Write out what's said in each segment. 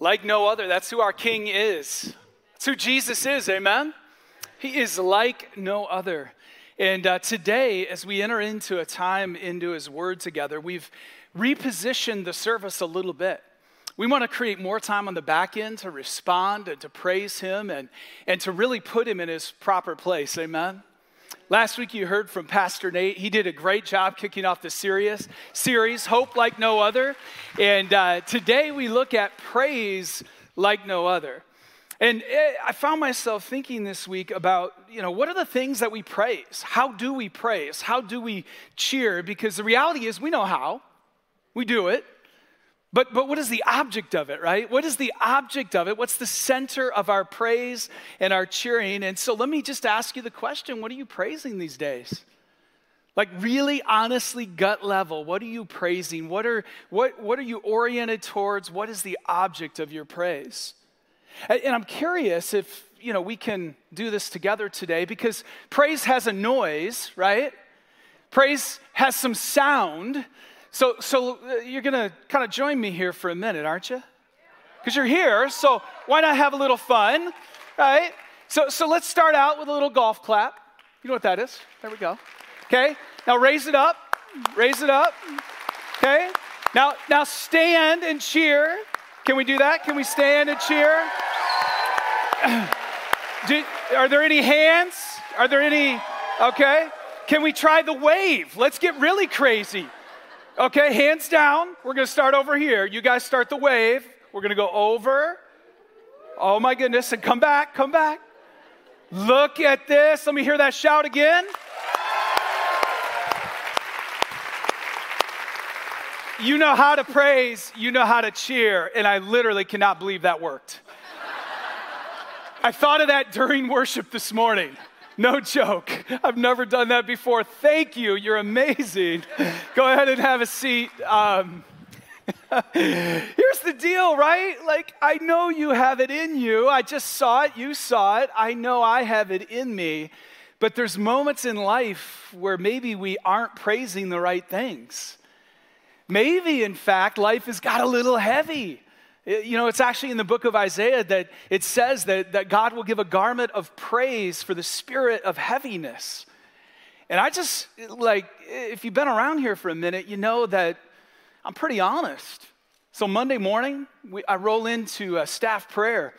like no other. That's who our King is. That's who Jesus is, amen? He is like no other. And uh, today, as we enter into a time into His Word together, we've repositioned the service a little bit. We want to create more time on the back end to respond and to praise Him and, and to really put Him in His proper place, amen? Last week you heard from Pastor Nate. He did a great job kicking off the series, series Hope Like No Other. And uh, today we look at Praise Like No Other. And eh, I found myself thinking this week about, you know, what are the things that we praise? How do we praise? How do we cheer? Because the reality is we know how. We do it. But, but what is the object of it, right? What is the object of it? What's the center of our praise and our cheering? And so let me just ask you the question what are you praising these days? Like, really, honestly, gut level, what are you praising? What are, what, what are you oriented towards? What is the object of your praise? And, and I'm curious if, you know, we can do this together today because praise has a noise, right? Praise has some sound. So, so uh, you're going to kind of join me here for a minute, aren't you? Because you're here, so why not have a little fun, right? So, so let's start out with a little golf clap. You know what that is? There we go. Okay, now raise it up, raise it up. Okay, now, now stand and cheer. Can we do that? Can we stand and cheer? Do, are there any hands? Are there any? Okay. Can we try the wave? Let's get really crazy. Okay, hands down. We're going to start over here. You guys start the wave. We're going to go over. Oh my goodness, and come back, come back. Look at this. Let me hear that shout again. You know how to praise, you know how to cheer, and I literally cannot believe that worked. I thought of that during worship this morning. No joke. I've never done that before. Thank you. You're amazing. Go ahead and have a seat. Um, here's the deal, right? Like, I know you have it in you. I just saw it. You saw it. I know I have it in me. But there's moments in life where maybe we aren't praising the right things. Maybe, in fact, life has got a little heavy. You know, it's actually in the book of Isaiah that it says that, that God will give a garment of praise for the spirit of heaviness. And I just, like, if you've been around here for a minute, you know that I'm pretty honest. So Monday morning, we, I roll into a staff prayer,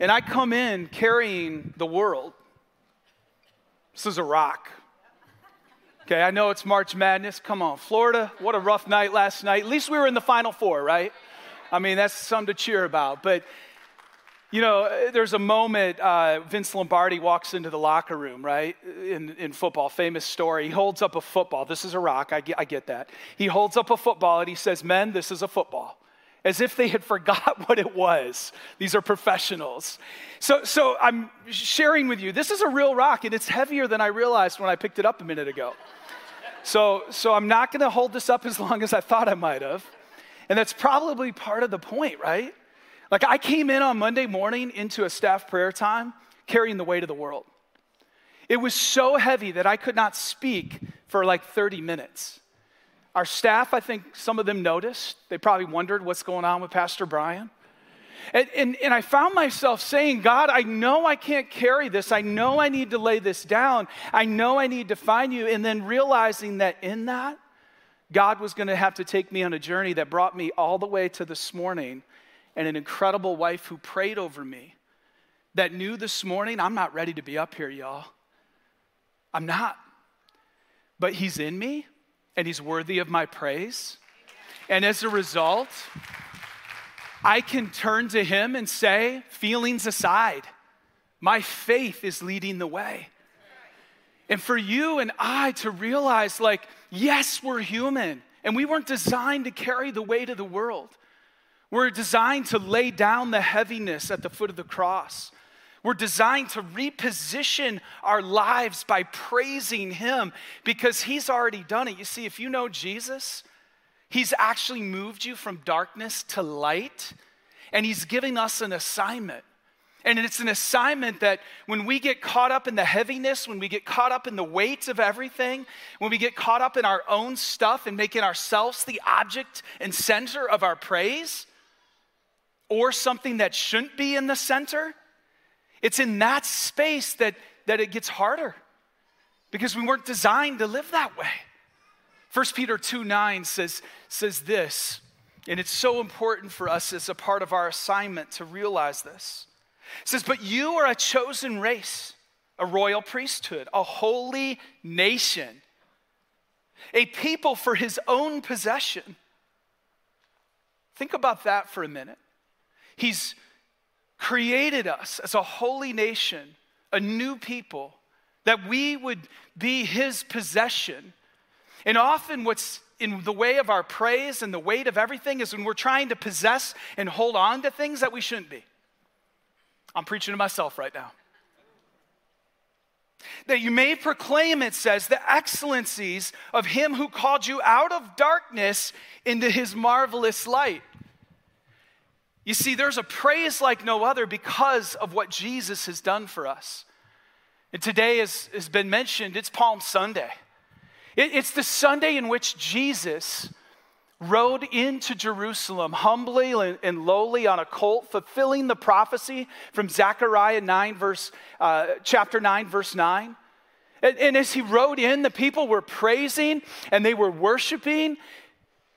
and I come in carrying the world. This is a rock. Okay, I know it's March Madness. Come on, Florida, what a rough night last night. At least we were in the Final Four, right? I mean, that's something to cheer about. But, you know, there's a moment uh, Vince Lombardi walks into the locker room, right, in, in football, famous story. He holds up a football. This is a rock, I get, I get that. He holds up a football and he says, Men, this is a football as if they had forgot what it was. These are professionals. So, so I'm sharing with you, this is a real rock, and it's heavier than I realized when I picked it up a minute ago. So, so I'm not going to hold this up as long as I thought I might have. And that's probably part of the point, right? Like I came in on Monday morning into a staff prayer time carrying the weight of the world. It was so heavy that I could not speak for like 30 minutes. Our staff, I think some of them noticed. They probably wondered what's going on with Pastor Brian. And, and, and, I found myself saying, God, I know I can't carry this. I know I need to lay this down. I know I need to find you. And then realizing that in that, God was going to have to take me on a journey that brought me all the way to this morning and an incredible wife who prayed over me that knew this morning I'm not ready to be up here, y'all. I'm not. But He's in me and He's worthy of my praise. And as a result, I can turn to Him and say, feelings aside, my faith is leading the way. And for you and I to realize, like, yes, we're human, and we weren't designed to carry the weight of the world. We're designed to lay down the heaviness at the foot of the cross. We're designed to reposition our lives by praising Him because He's already done it. You see, if you know Jesus, He's actually moved you from darkness to light, and He's giving us an assignment. And it's an assignment that when we get caught up in the heaviness, when we get caught up in the weight of everything, when we get caught up in our own stuff and making ourselves the object and center of our praise, or something that shouldn't be in the center, it's in that space that, that it gets harder because we weren't designed to live that way. 1 Peter 2 9 says, says this, and it's so important for us as a part of our assignment to realize this. It says, But you are a chosen race, a royal priesthood, a holy nation, a people for his own possession. Think about that for a minute. He's created us as a holy nation, a new people, that we would be his possession. And often, what's in the way of our praise and the weight of everything is when we're trying to possess and hold on to things that we shouldn't be. I'm preaching to myself right now. That you may proclaim, it says, the excellencies of him who called you out of darkness into his marvelous light. You see, there's a praise like no other because of what Jesus has done for us. And today, as has been mentioned, it's Palm Sunday. It, it's the Sunday in which Jesus rode into Jerusalem humbly and lowly on a colt, fulfilling the prophecy from Zechariah 9, verse, uh, chapter 9, verse 9. And, and as he rode in, the people were praising and they were worshiping.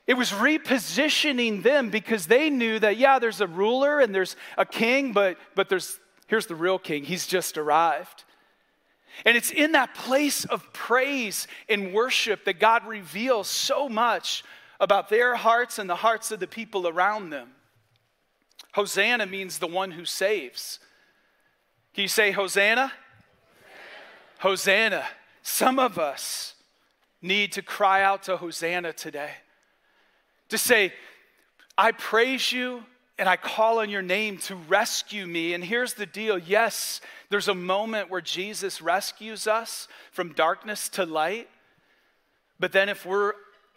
It was repositioning them because they knew that, yeah, there's a ruler and there's a king, but, but there's, here's the real king. He's just arrived. And it's in that place of praise and worship that God reveals so much about their hearts and the hearts of the people around them. Hosanna means the one who saves. Can you say Hosanna? Hosanna. Hosanna. Some of us need to cry out to Hosanna today. To say, I praise you and I call on your name to rescue me. And here's the deal yes, there's a moment where Jesus rescues us from darkness to light. But then, if we're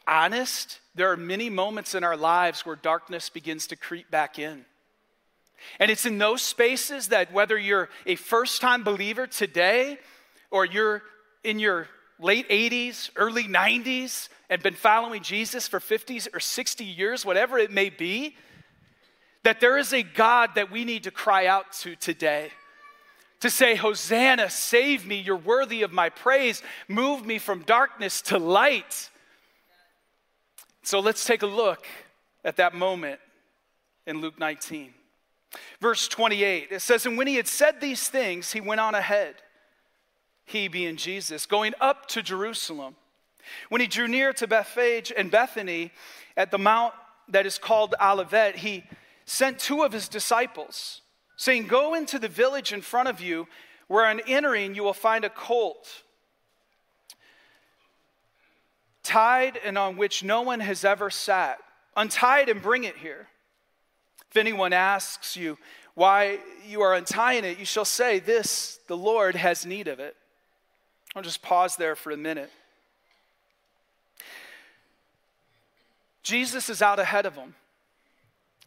honest, there are many moments in our lives where darkness begins to creep back in. And it's in those spaces that whether you're a first time believer today or you're in your late 80s, early 90s, and been following Jesus for 50s or 60 years, whatever it may be, that there is a God that we need to cry out to today. To say, Hosanna, save me, you're worthy of my praise, move me from darkness to light. So let's take a look at that moment in Luke 19. Verse 28, it says, And when he had said these things, he went on ahead, he being Jesus, going up to Jerusalem. When he drew near to Bethphage and Bethany at the mount that is called Olivet, he sent two of his disciples, saying, Go into the village in front of you, where on entering you will find a colt tied and on which no one has ever sat. Untied and bring it here. If anyone asks you why you are untying it, you shall say, This, the Lord has need of it. I'll just pause there for a minute. Jesus is out ahead of them.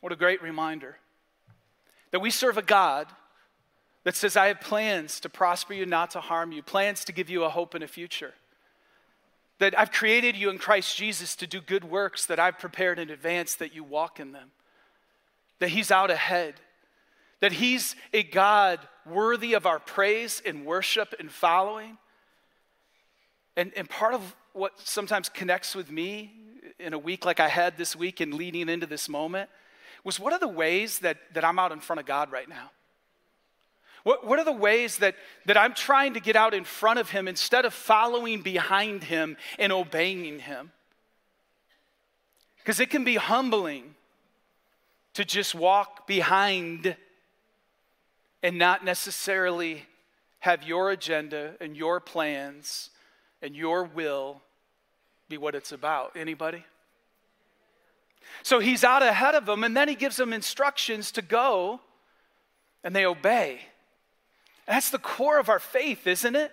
What a great reminder that we serve a God that says, I have plans to prosper you, not to harm you, plans to give you a hope and a future. That I've created you in Christ Jesus to do good works that I've prepared in advance that you walk in them. That He's out ahead. That He's a God worthy of our praise and worship and following. And, and part of what sometimes connects with me in a week like I had this week and leading into this moment was what are the ways that, that I'm out in front of God right now? What, what are the ways that, that I'm trying to get out in front of Him instead of following behind Him and obeying Him? Because it can be humbling to just walk behind and not necessarily have your agenda and your plans and your will be what it's about. Anybody? So he's out ahead of them, and then he gives them instructions to go, and they obey. That's the core of our faith, isn't it?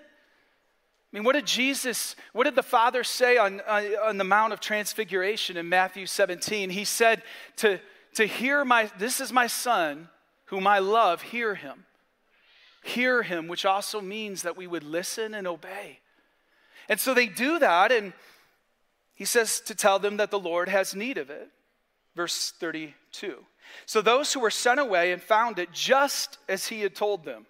I mean, what did Jesus, what did the Father say on, uh, on the Mount of Transfiguration in Matthew 17? He said, to, to hear my, this is my Son, whom I love, hear him. Hear him, which also means that we would listen and obey. And so they do that, and he says to tell them that the Lord has need of it. Verse 32. So those who were sent away and found it just as he had told them.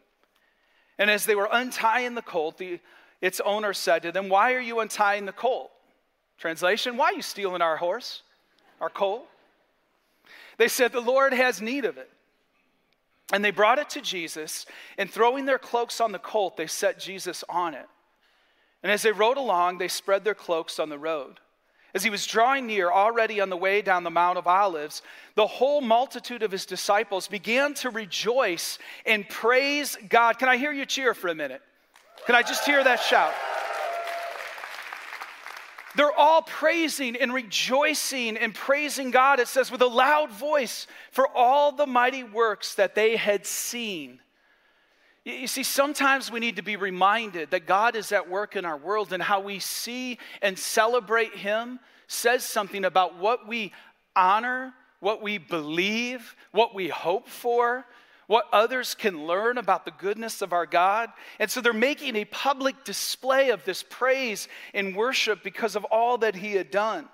And as they were untying the colt, the, its owner said to them, Why are you untying the colt? Translation, why are you stealing our horse, our colt? They said, The Lord has need of it. And they brought it to Jesus, and throwing their cloaks on the colt, they set Jesus on it. And as they rode along, they spread their cloaks on the road. As he was drawing near, already on the way down the Mount of Olives, the whole multitude of his disciples began to rejoice and praise God. Can I hear you cheer for a minute? Can I just hear that shout? They're all praising and rejoicing and praising God, it says, with a loud voice for all the mighty works that they had seen. You see, sometimes we need to be reminded that God is at work in our world and how we see and celebrate Him says something about what we honor, what we believe, what we hope for, what others can learn about the goodness of our God. And so they're making a public display of this praise and worship because of all that He had done.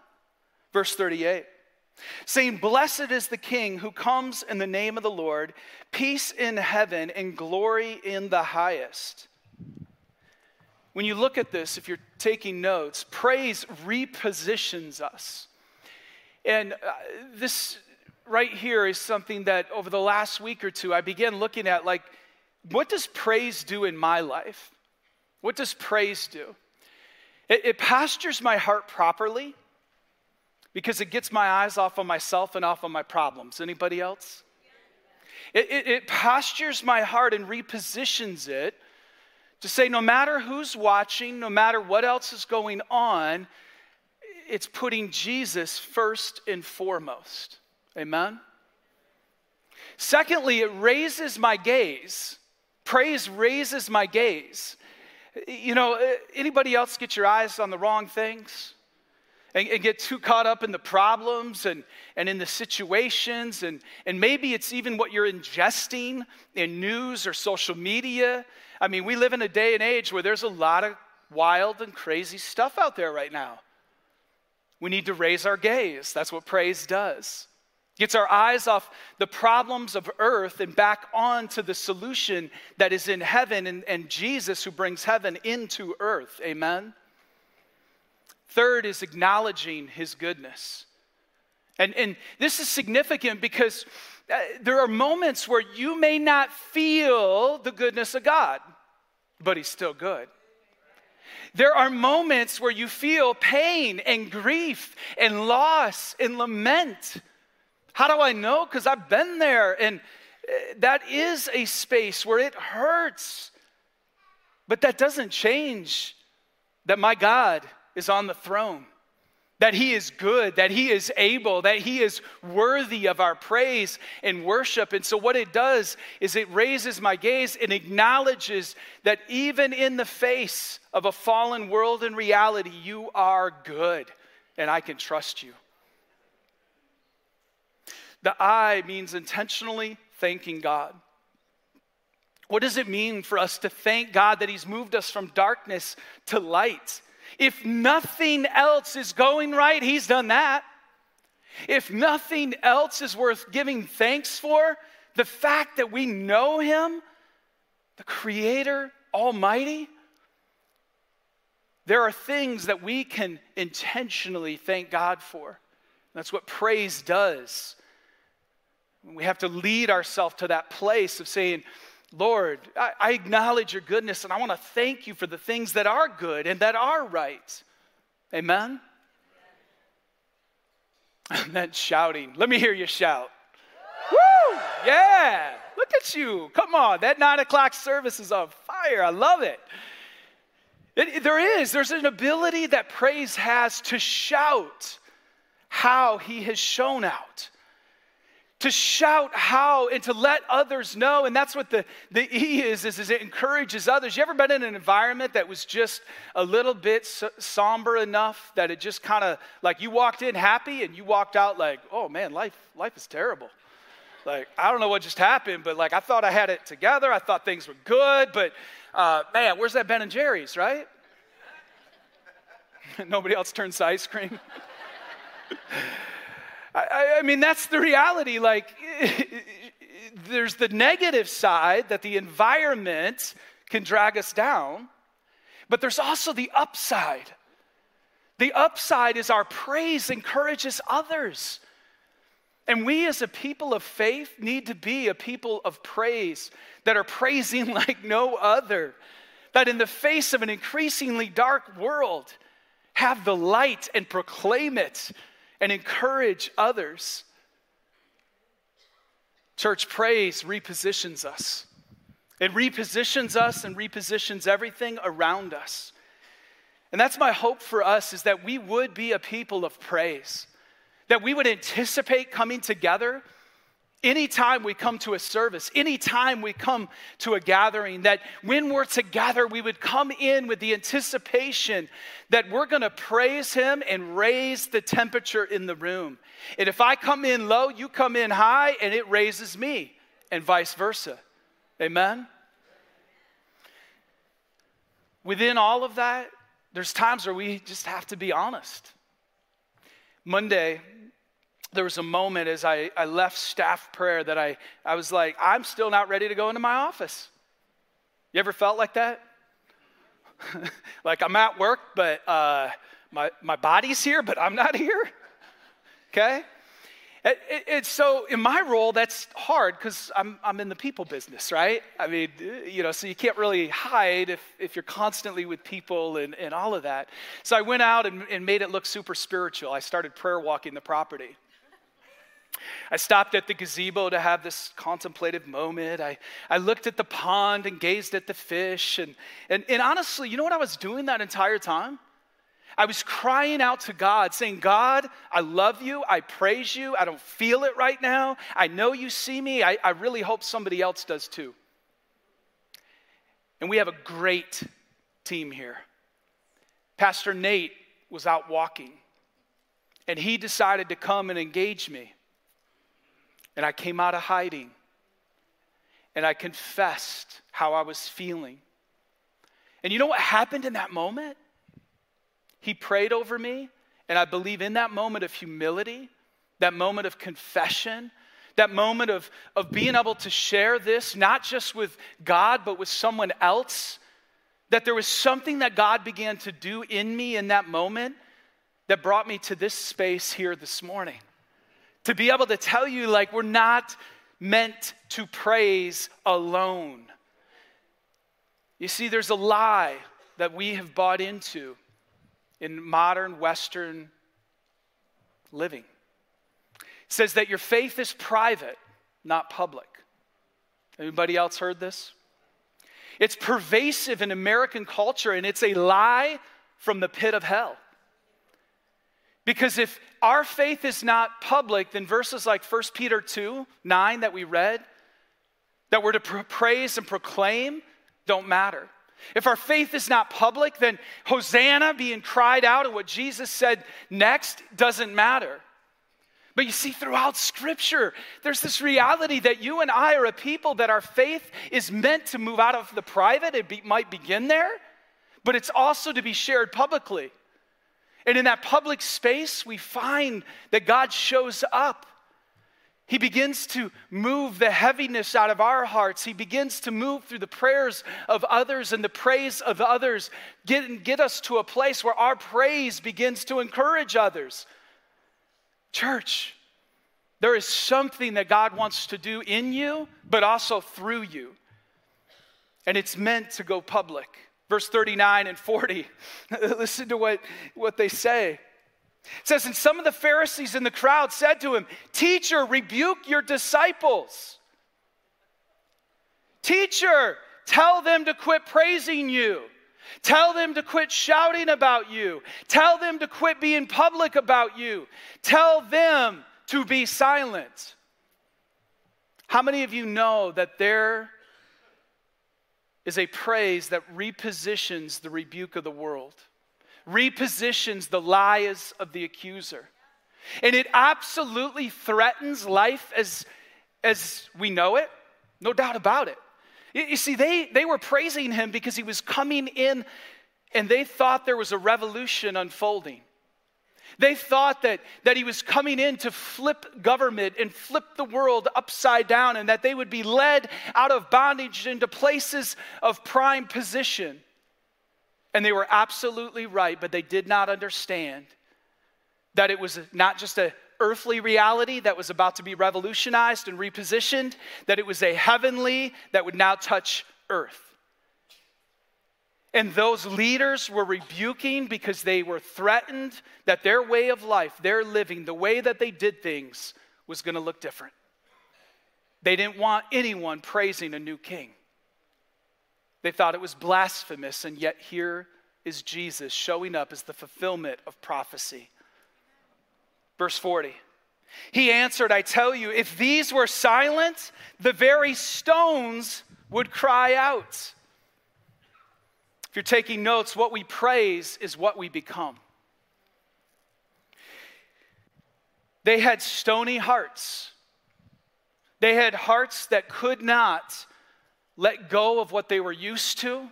Verse 38 saying, Blessed is the King who comes in the name of the Lord, peace in heaven and glory in the highest. When you look at this, if you're taking notes, praise repositions us. And uh, this right here is something that over the last week or two I began looking at like, what does praise do in my life? What does praise do? It, it pastures my heart properly because it gets my eyes off of myself and off of my problems. Anybody else? It, it, it, postures my heart and repositions it to say no matter who's watching, no matter what else is going on, it's putting Jesus first and foremost. Amen? Secondly, it raises my gaze. Praise raises my gaze. You know, anybody else get your eyes on the wrong things? And, and, get too caught up in the problems and, and in the situations. And, and maybe it's even what you're ingesting in news or social media. I mean, we live in a day and age where there's a lot of wild and crazy stuff out there right now. We need to raise our gaze. That's what praise does. Gets our eyes off the problems of earth and back on to the solution that is in heaven and, and Jesus who brings heaven into earth. Amen. Third is acknowledging his goodness. And, and this is significant because uh, there are moments where you may not feel the goodness of God, but he's still good. There are moments where you feel pain and grief and loss and lament. How do I know? Because I've been there, and uh, that is a space where it hurts. But that doesn't change that my God is on the throne, that He is good, that He is able, that He is worthy of our praise and worship. And so, what it does is it raises my gaze and acknowledges that even in the face of a fallen world and reality, you are good, and I can trust you. The I means intentionally thanking God. What does it mean for us to thank God that He's moved us from darkness to light? If nothing else is going right, He's done that. If nothing else is worth giving thanks for, the fact that we know Him, the Creator, Almighty, there are things that we can intentionally thank God for. That's what praise does. We have to lead ourselves to that place of saying, Lord, I, I acknowledge your goodness and I want to thank you for the things that are good and that are right. Amen? And then shouting. Let me hear you shout. Woo! Yeah! Look at you. Come on. That nine o'clock service is on fire. I love it. it. There is. There's an ability that praise has to shout how he has shown out to shout how and to let others know and that's what the, the e is, is is it encourages others. You ever been in an environment that was just a little bit somber enough that it just kind of like you walked in happy and you walked out like oh man life life is terrible. Like i don't know what just happened but like i thought i had it together. I thought things were good but uh, man where's that ben and jerry's right? Nobody else turns to ice cream I, I mean, that's the reality. Like, there's the negative side that the environment can drag us down, but there's also the upside. The upside is our praise encourages others. And we, as a people of faith, need to be a people of praise that are praising like no other. That in the face of an increasingly dark world, have the light and proclaim it and encourage others. Church praise repositions us. It repositions us and repositions everything around us. And that's my hope for us is that we would be a people of praise. That we would anticipate coming together Anytime we come to a service, anytime we come to a gathering, that when we're together, we would come in with the anticipation that we're gonna praise Him and raise the temperature in the room. And if I come in low, you come in high, and it raises me, and vice versa. Amen? Within all of that, there's times where we just have to be honest. Monday, there was a moment as I, I left staff prayer that I, I was like, I'm still not ready to go into my office. You ever felt like that? like I'm at work, but uh, my, my body's here, but I'm not here? Okay? It, it, so in my role that's hard because I'm, I'm in the people business right i mean you know so you can't really hide if, if you're constantly with people and, and all of that so i went out and, and made it look super spiritual i started prayer walking the property I stopped at the gazebo to have this contemplative moment. I, I looked at the pond and gazed at the fish. And, and, and honestly, you know what I was doing that entire time? I was crying out to God, saying, God, I love you. I praise you. I don't feel it right now. I know you see me. I, I really hope somebody else does too. And we have a great team here. Pastor Nate was out walking, and he decided to come and engage me. And I came out of hiding and I confessed how I was feeling. And you know what happened in that moment? He prayed over me, and I believe in that moment of humility, that moment of confession, that moment of, of being able to share this, not just with God, but with someone else, that there was something that God began to do in me in that moment that brought me to this space here this morning to be able to tell you, like, we're not meant to praise alone. You see, there's a lie that we have bought into in modern Western living. It says that your faith is private, not public. Anybody else heard this? It's pervasive in American culture and it's a lie from the pit of hell. Because if our faith is not public, then verses like 1 Peter 2 9 that we read, that we're to pr- praise and proclaim, don't matter. If our faith is not public, then Hosanna being cried out and what Jesus said next doesn't matter. But you see, throughout Scripture, there's this reality that you and I are a people that our faith is meant to move out of the private. It be, might begin there, but it's also to be shared publicly. And in that public space, we find that God shows up. He begins to move the heaviness out of our hearts. He begins to move through the prayers of others and the praise of others, get, get us to a place where our praise begins to encourage others. Church, there is something that God wants to do in you, but also through you. And it's meant to go public. Verse 39 and 40. Listen to what, what they say. It says, And some of the Pharisees in the crowd said to him, Teacher, rebuke your disciples. Teacher, tell them to quit praising you. Tell them to quit shouting about you. Tell them to quit being public about you. Tell them to be silent. How many of you know that there is a praise that repositions the rebuke of the world, repositions the lies of the accuser. And it absolutely threatens life as, as we know it, no doubt about it. You see, they, they were praising him because he was coming in and they thought there was a revolution unfolding. They thought that, that he was coming in to flip government and flip the world upside down, and that they would be led out of bondage into places of prime position. And they were absolutely right, but they did not understand that it was not just a earthly reality that was about to be revolutionized and repositioned, that it was a heavenly that would now touch earth. And those leaders were rebuking because they were threatened that their way of life, their living, the way that they did things was going to look different. They didn't want anyone praising a new king. They thought it was blasphemous, and yet here is Jesus showing up as the fulfillment of prophecy. Verse 40. He answered, I tell you, if these were silent, the very stones would cry out. You're taking notes, what we praise is what we become. They had stony hearts. They had hearts that could not let go of what they were used to,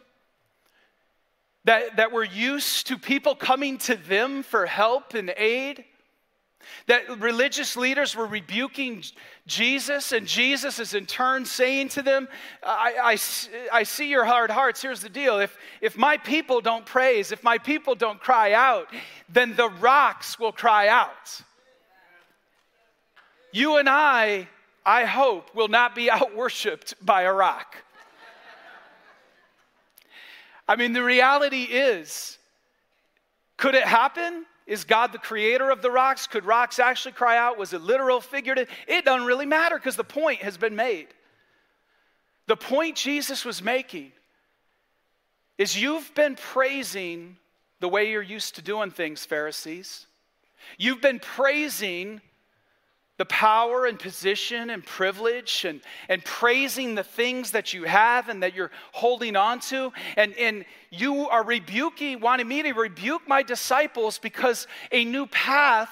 that, that were used to people coming to them for help and aid. That religious leaders were rebuking Jesus, and Jesus is in turn saying to them, I, I, I, see your hard hearts. Here's the deal if, if my people don't praise, if my people don't cry out, then the rocks will cry out. You and I, I hope, will not be out worshiped by a rock. I mean, the reality is, could it happen? Is God the creator of the rocks? Could rocks actually cry out? Was it literal, figurative? It doesn't really matter because the point has been made. The point Jesus was making is you've been praising the way you're used to doing things, Pharisees. You've been praising the power and position and privilege and, and praising the things that you have and that you're holding on to. And, and you are rebuking, wanting me to rebuke my disciples because a new path,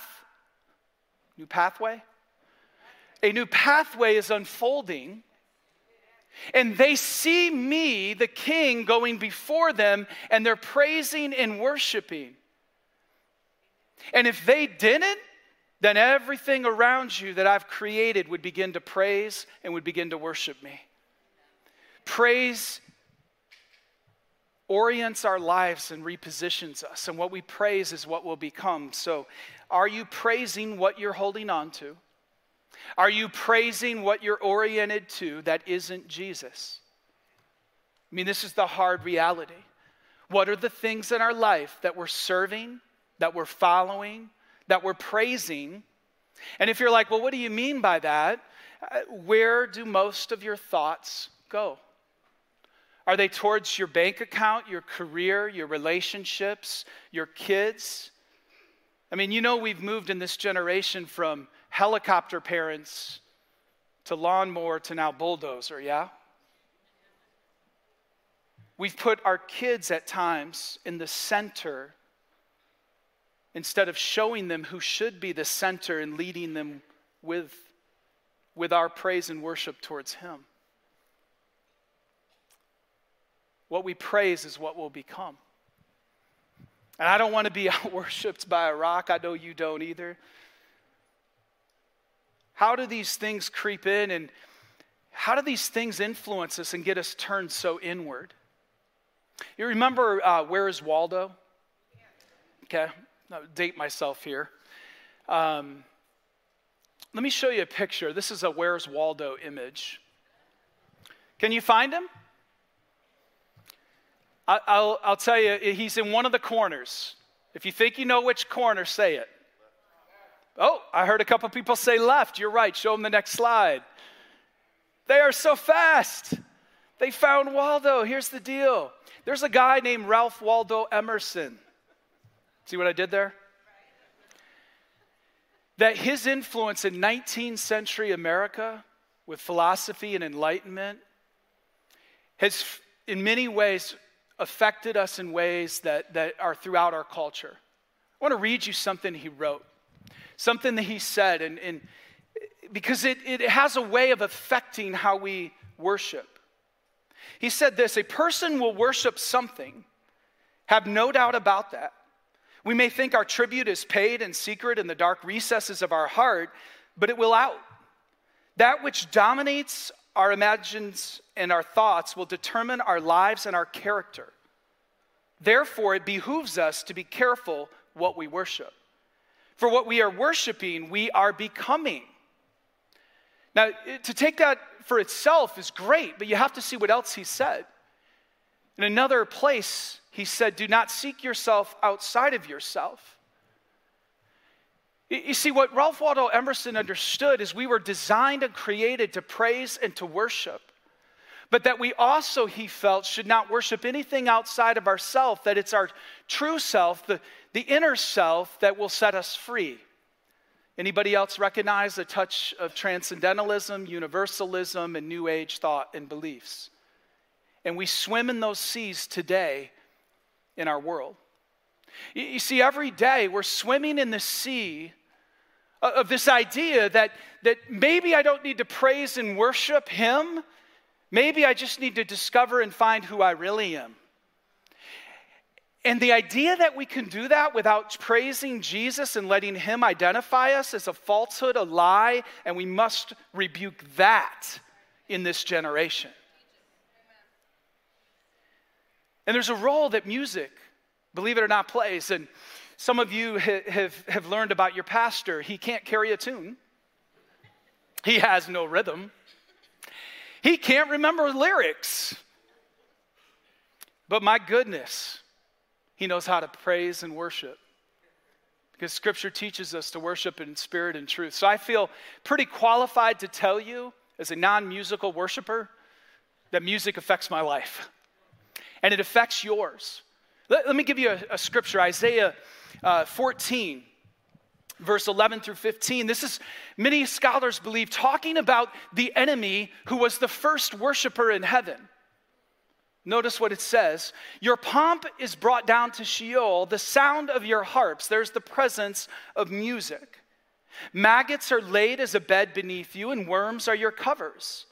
new pathway, a new pathway is unfolding. And they see me, the king, going before them, and they're praising and worshiping. And if they didn't, then everything around you that I've created would begin to praise and would begin to worship me. Praise orients our lives and repositions us, and what we praise is what will become. So, are you praising what you're holding on to? Are you praising what you're oriented to that isn't Jesus? I mean, this is the hard reality. What are the things in our life that we're serving, that we're following, that we're praising. And if you're like, well, what do you mean by that? Uh, where do most of your thoughts go? Are they towards your bank account, your career, your relationships, your kids? I mean, you know, we've moved in this generation from helicopter parents to lawnmower to now bulldozer, yeah? We've put our kids at times in the center instead of showing them who should be the center and leading them with, with our praise and worship towards Him. What we praise is what will become. And I don't want to be out worshiped by a rock. I know you don't either. How do these things creep in and how do these things influence us and get us turned so inward? You remember uh, Where is Waldo? Okay, date myself here. Um, let me show you a picture. This is a Where's Waldo image. Can you find him? I, will I'll tell you, he's in one of the corners. If you think you know which corner, say it. Oh, I heard a couple people say left. You're right. Show them the next slide. They are so fast. They found Waldo. Here's the deal there's a guy named Ralph Waldo Emerson. See what I did there? That his influence in 19th century America with philosophy and enlightenment has, in many ways, affected us in ways that, that are throughout our culture. I want to read you something he wrote, something that he said, and, and because it, it has a way of affecting how we worship. He said this A person will worship something, have no doubt about that We may think our tribute is paid in secret in the dark recesses of our heart, but it will out. That which dominates our imagines and our thoughts will determine our lives and our character. Therefore, it behooves us to be careful what we worship. For what we are worshiping, we are becoming. Now, to take that for itself is great, but you have to see what else he said. In another place, he said, Do not seek yourself outside of yourself. You see, what Ralph Waldo Emerson understood is we were designed and created to praise and to worship, but that we also, he felt, should not worship anything outside of ourself, that it's our true self, the, the inner self, that will set us free. Anybody else recognize a touch of transcendentalism, universalism, and New Age thought and beliefs? And we swim in those seas today in our world. You see, every day we're swimming in the sea uh, of this idea that, that maybe I don't need to praise and worship Him. Maybe I just need to discover and find who I really am. And the idea that we can do that without praising Jesus and letting Him identify us as a falsehood, a lie, and we must rebuke that in this generation. And there's a role that music, believe it or not, plays. And some of you have, have learned about your pastor. He can't carry a tune, he has no rhythm, he can't remember lyrics. But my goodness, he knows how to praise and worship because scripture teaches us to worship in spirit and truth. So I feel pretty qualified to tell you, as a non musical worshiper, that music affects my life and it affects yours. Let, let me give you a, a scripture Isaiah uh, 14 verse 11 through 15. This is, many scholars believe, talking about the enemy who was the first worshiper in heaven. Notice what it says Your pomp is brought down to Sheol, the sound of your harps. There's the presence of music. Maggots are laid as a bed beneath you, and worms are your covers.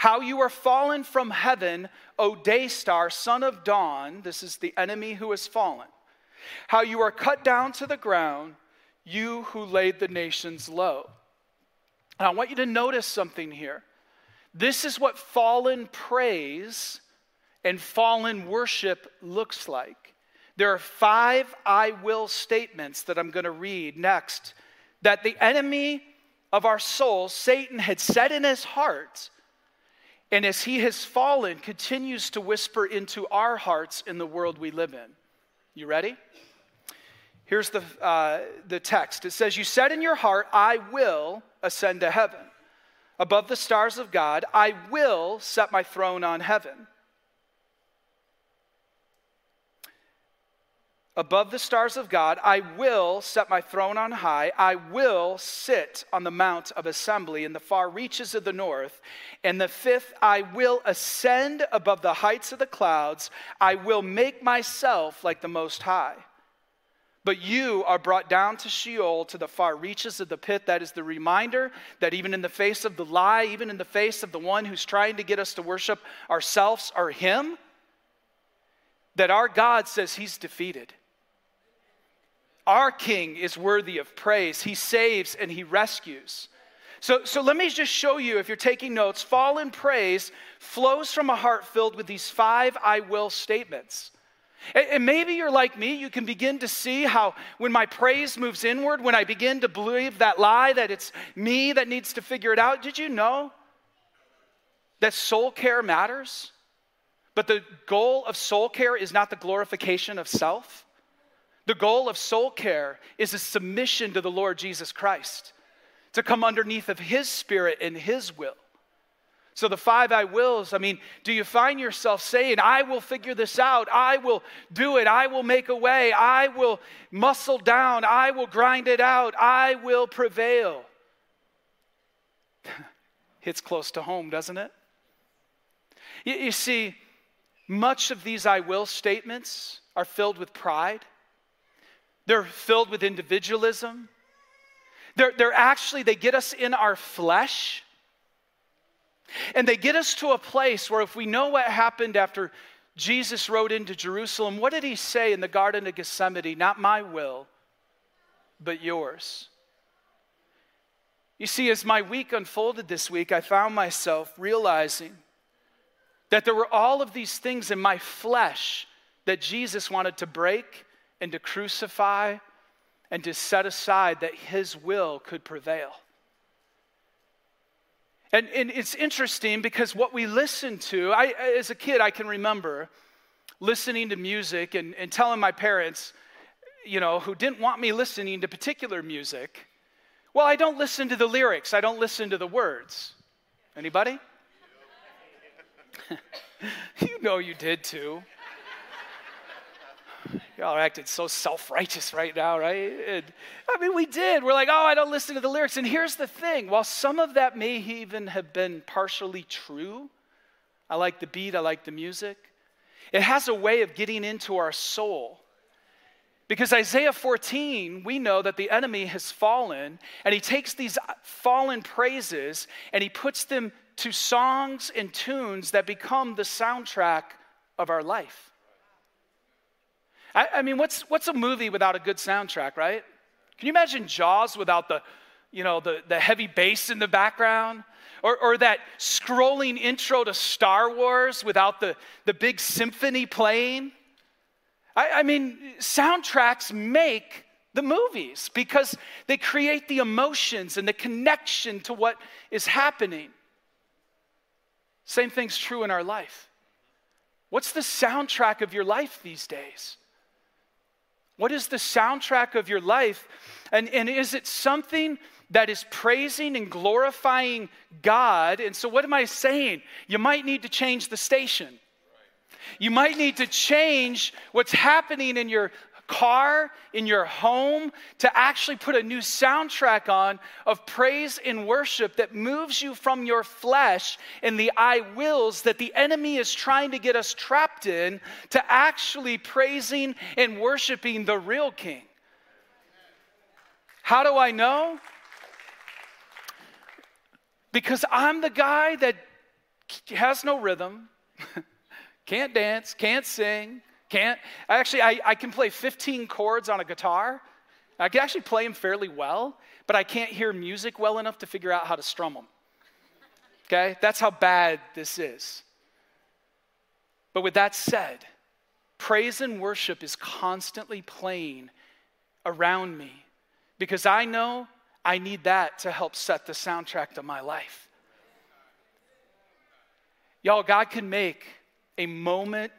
How you are fallen from heaven, O day star, son of dawn. This is the enemy who has fallen. How you are cut down to the ground, you who laid the nations low. And I want you to notice something here. This is what fallen praise and fallen worship looks like. There are five I will statements that I'm going to read next that the enemy of our souls, Satan, had said in his heart and as he has fallen, continues to whisper into our hearts in the world we live in. You ready? Here's the, uh, the text it says, You said in your heart, I will ascend to heaven. Above the stars of God, I will set my throne on heaven. Above the stars of God. I will set my throne on high. I will sit on the mount of assembly in the far reaches of the north. And the fifth, I will ascend above the heights of the clouds. I will make myself like the Most High. But you are brought down to Sheol, to the far reaches of the pit. That is the reminder that even in the face of the lie, even in the face of the one who's trying to get us to worship ourselves or Him, that our God says He's defeated. Our King is worthy of praise. He saves and He rescues. So, so let me just show you, if you're taking notes, fallen praise flows from a heart filled with these five I will statements. And, and maybe you're like me, you can begin to see how when my praise moves inward, when I begin to believe that lie that it's me that needs to figure it out, did you know that soul care matters? But the goal of soul care is not the glorification of self. The goal of soul care is a submission to the Lord Jesus Christ, to come underneath of His Spirit and His will. So, the five I wills, I mean, do you find yourself saying, I will figure this out, I will do it, I will make a way, I will muscle down, I will grind it out, I will prevail? Hits close to home, doesn't it? You, you see, much of these I will statements are filled with pride. They're filled with individualism. They're, they're actually, they get us in our flesh. And they get us to a place where if we know what happened after Jesus rode into Jerusalem, what did he say in the Garden of Gethsemane? Not my will, but yours. You see, as my week unfolded this week, I found myself realizing that there were all of these things in my flesh that Jesus wanted to break and to crucify and to set aside that his will could prevail. And, and it's interesting because what we listen to, I, as a kid, I can remember listening to music and, and telling my parents, you know, who didn't want me listening to particular music, well, I don't listen to the lyrics, I don't listen to the words. Anybody? you know you did too. Y'all are acting so self righteous right now, right? And, I mean, we did. We're like, oh, I don't listen to the lyrics. And here's the thing while some of that may even have been partially true, I like the beat, I like the music, it has a way of getting into our soul. Because Isaiah 14, we know that the enemy has fallen, and he takes these fallen praises and he puts them to songs and tunes that become the soundtrack of our life. I, I, mean, what's, what's a movie without a good soundtrack, right? Can you imagine Jaws without the, you know, the, the heavy bass in the background? Or, or that scrolling intro to Star Wars without the, the big symphony playing? I, I mean, soundtracks make the movies because they create the emotions and the connection to what is happening. Same thing's true in our life. What's the soundtrack of your life these days? What is the soundtrack of your life? And, and is it something that is praising and glorifying God? And so, what am I saying? You might need to change the station. You might need to change what's happening in your car, in your home, to actually put a new soundtrack on of praise and worship that moves you from your flesh and the I wills that the enemy is trying to get us trapped in to actually praising and worshiping the real King. How do I know? Because I'm the guy that has no rhythm, can't dance, can't sing, can't. Actually, I, I can play 15 chords on a guitar. I can actually play them fairly well, but I can't hear music well enough to figure out how to strum them. Okay? That's how bad this is. But with that said, praise and worship is constantly playing around me because I know I need that to help set the soundtrack to my life. Y'all, God can make a moment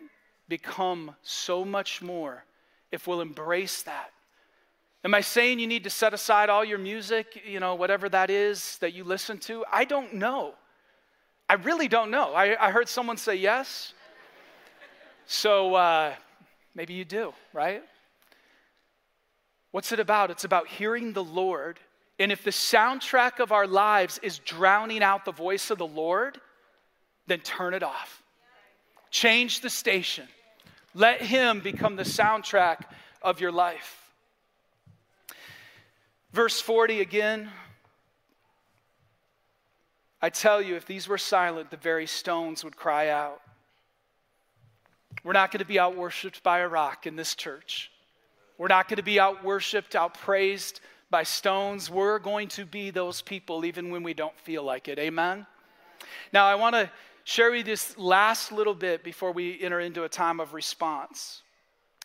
become so much more if we'll embrace that. Am I saying you need to set aside all your music, you know, whatever that is that you listen to? I don't know. I really don't know. I, I heard someone say yes. So uh, maybe you do, right? What's it about? It's about hearing the Lord. And if the soundtrack of our lives is drowning out the voice of the Lord, then turn it off. Change the station. Let Him become the soundtrack of your life. Verse 40 again. I tell you, if these were silent, the very stones would cry out. We're not going to be out worshiped by a rock in this church. We're not going to be out worshiped, out praised by stones. We're going to be those people even when we don't feel like it. Amen? Now, I want to share with you this last little bit before we enter into a time of response.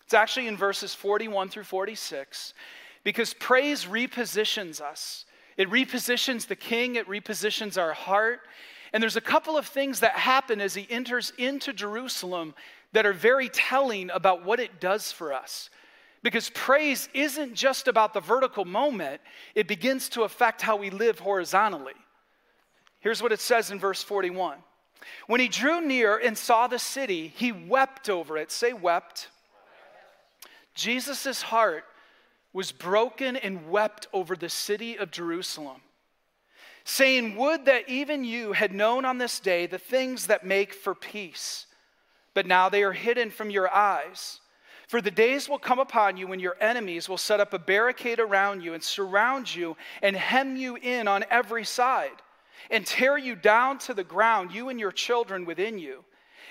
It's actually in verses 41 through 46 because praise repositions us. It repositions the king, it repositions our heart. And there's a couple of things that happen as he enters into Jerusalem that are very telling about what it does for us. Because praise isn't just about the vertical moment, it begins to affect how we live horizontally. Here's what it says in verse 41 when he drew near and saw the city, he wept over it. Say, wept. Jesus' heart was broken and wept over the city of Jerusalem, saying, Would that even you had known on this day the things that make for peace, but now they are hidden from your eyes. For the days will come upon you when your enemies will set up a barricade around you and surround you and hem you in on every side and tear you down to the ground, you and your children within you.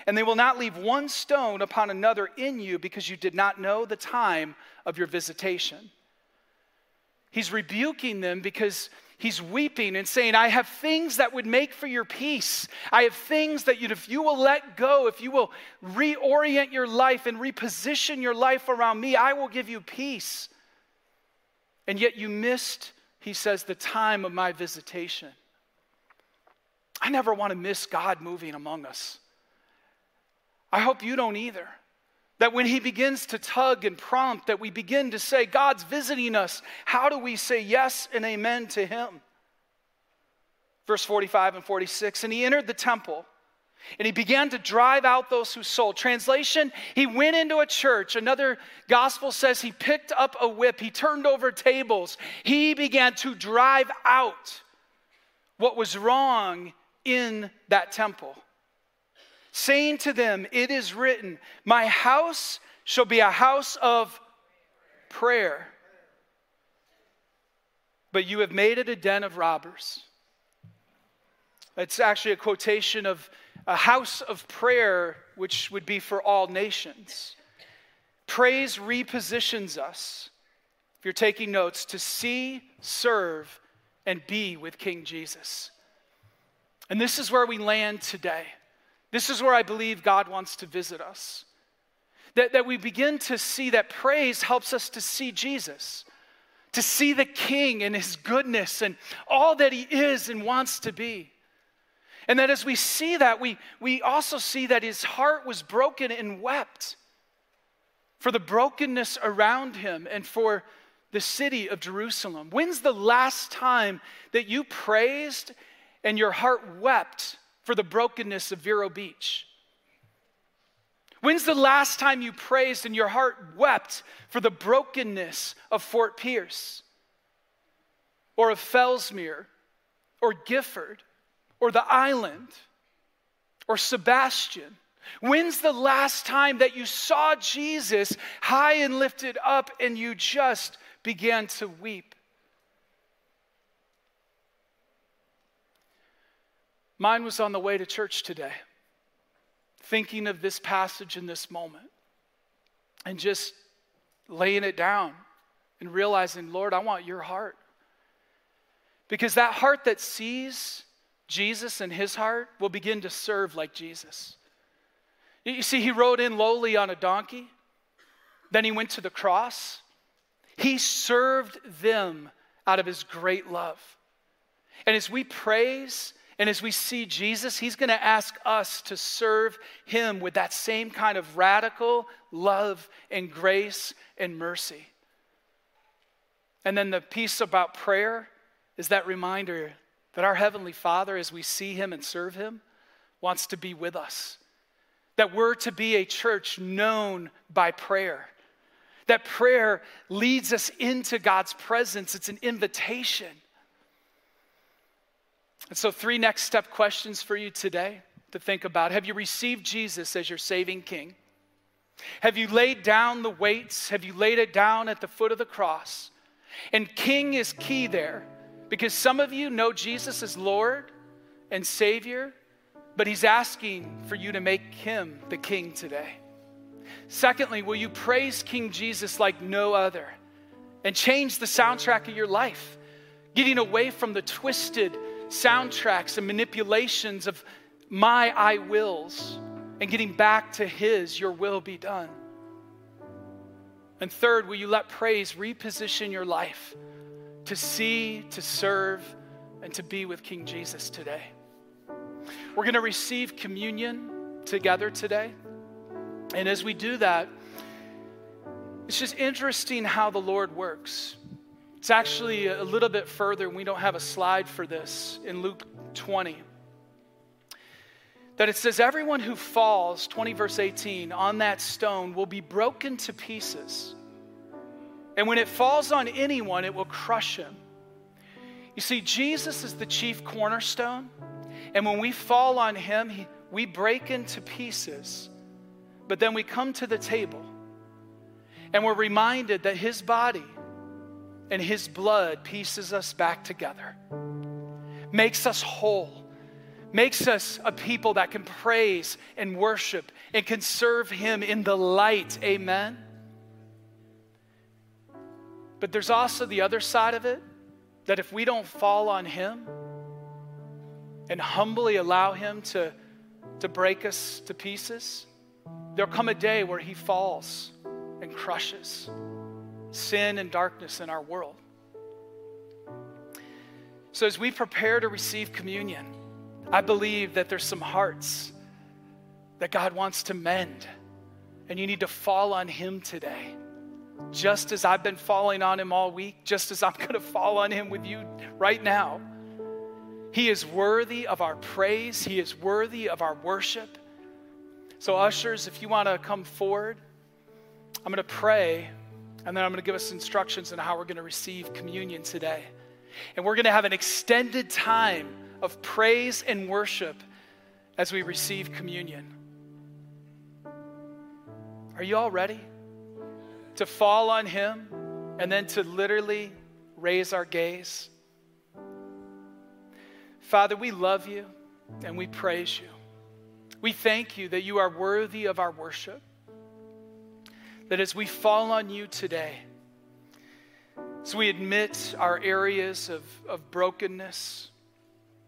and they will not leave one stone upon another in you because you did not know the time of your visitation. He's rebuking them because he's weeping and saying, I have things that would make for your peace. I have things that you, if you will let go, if you will reorient your life and reposition your life around me, I will give you peace. And yet you missed, he says, the time of my visitation. I never want to miss God moving among us. I hope you don't either. That when he begins to tug and prompt, that we begin to say, God's visiting us, how do we say yes and amen to him? Verse 45 and 46 And he entered the temple and he began to drive out those who sold. Translation, he went into a church. Another gospel says he picked up a whip, he turned over tables, he began to drive out what was wrong in that temple saying to them, It is written, My house shall be a house of prayer, but you have made it a den of robbers. It's actually a quotation of a house of prayer, which would be for all nations. Praise repositions us, if you're taking notes, to see, serve, and be with King Jesus. And this is where we land today. This is where I believe God wants to visit us. That, that we begin to see that praise helps us to see Jesus, to see the King and his goodness and all that he is and wants to be. And that as we see that, we, we also see that his heart was broken and wept for the brokenness around him and for the city of Jerusalem. When's the last time that you praised and your heart wept for the brokenness of Vero Beach? When's the last time you praised and your heart wept for the brokenness of Fort Pierce or of Fellsmere or Gifford or the island or Sebastian? When's the last time that you saw Jesus high and lifted up and you just began to weep? Mine was on the way to church today, thinking of this passage in this moment and just laying it down and realizing, Lord, I want your heart. Because that heart that sees Jesus and his heart will begin to serve like Jesus. You see, he rode in lowly on a donkey, then he went to the cross. He served them out of his great love. And as we praise and as we see Jesus, he's going to ask us to serve him with that same kind of radical love and grace and mercy. And then the piece about prayer is that reminder that our Heavenly Father, as we see him and serve him, wants to be with us. That we're to be a church known by prayer. That prayer leads us into God's presence, it's an invitation. And so, three next step questions for you today to think about. Have you received Jesus as your saving King? Have you laid down the weights? Have you laid it down at the foot of the cross? And King is key there because some of you know Jesus as Lord and Savior, but He's asking for you to make Him the King today. Secondly, will you praise King Jesus like no other and change the soundtrack of your life, getting away from the twisted, soundtracks and manipulations of my I wills and getting back to His, your will be done. And third, will you let praise reposition your life to see, to serve, and to be with King Jesus today? We're going to receive communion together today. And as we do that, it's just interesting how the Lord works. It's actually a little bit further, and we don't have a slide for this in Luke 20. That it says, Everyone who falls, 20 verse 18, on that stone will be broken to pieces. And when it falls on anyone, it will crush him. You see, Jesus is the chief cornerstone. And when we fall on him, he, we break into pieces. But then we come to the table and we're reminded that his body and his blood pieces us back together, makes us whole, makes us a people that can praise and worship and can serve Him in the light. Amen. But there's also the other side of it that if we don't fall on Him and humbly allow Him to, to break us to pieces, there'll come a day where He falls and crushes sin and darkness in our world. So, as we prepare to receive communion, I believe that there's some hearts that God wants to mend, and you need to fall on Him today. Just as I've been falling on Him all week, just as I'm going to fall on Him with you right now. He is worthy of our praise, He is worthy of our worship. So, ushers, if you want to come forward, I'm going to pray, and then I'm going to give us instructions on how we're going to receive communion today. And we're going to have an extended time of praise and worship as we receive communion. Are you all ready to fall on Him and then to literally raise our gaze? Father, we love you and we praise you. We thank you that you are worthy of our worship. That as we fall on you today, as we admit our areas of, of brokenness,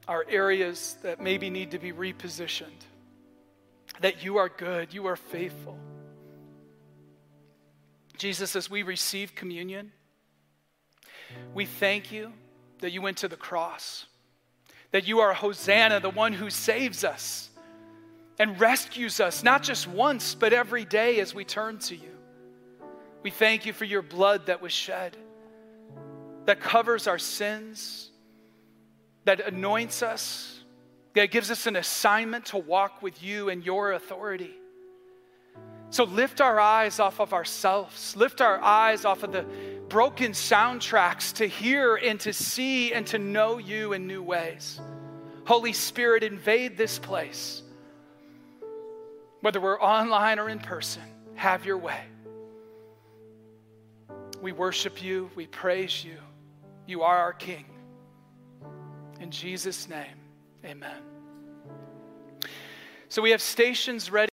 our areas that maybe need to be repositioned, that you are good, you are faithful. Jesus, as we receive communion, we thank you that you went to the cross, that you are Hosanna, the one who saves us and rescues us, not just once, but every day as we turn to you. We thank you for your blood that was shed, that covers our sins, that anoints us, that gives us an assignment to walk with you and your authority. So lift our eyes off of ourselves, lift our eyes off of the broken soundtracks to hear and to see and to know you in new ways. Holy Spirit, invade this place. Whether we're online or in person, have your way. We worship you, we praise you. You are our King. In Jesus' name, amen. So we have stations ready.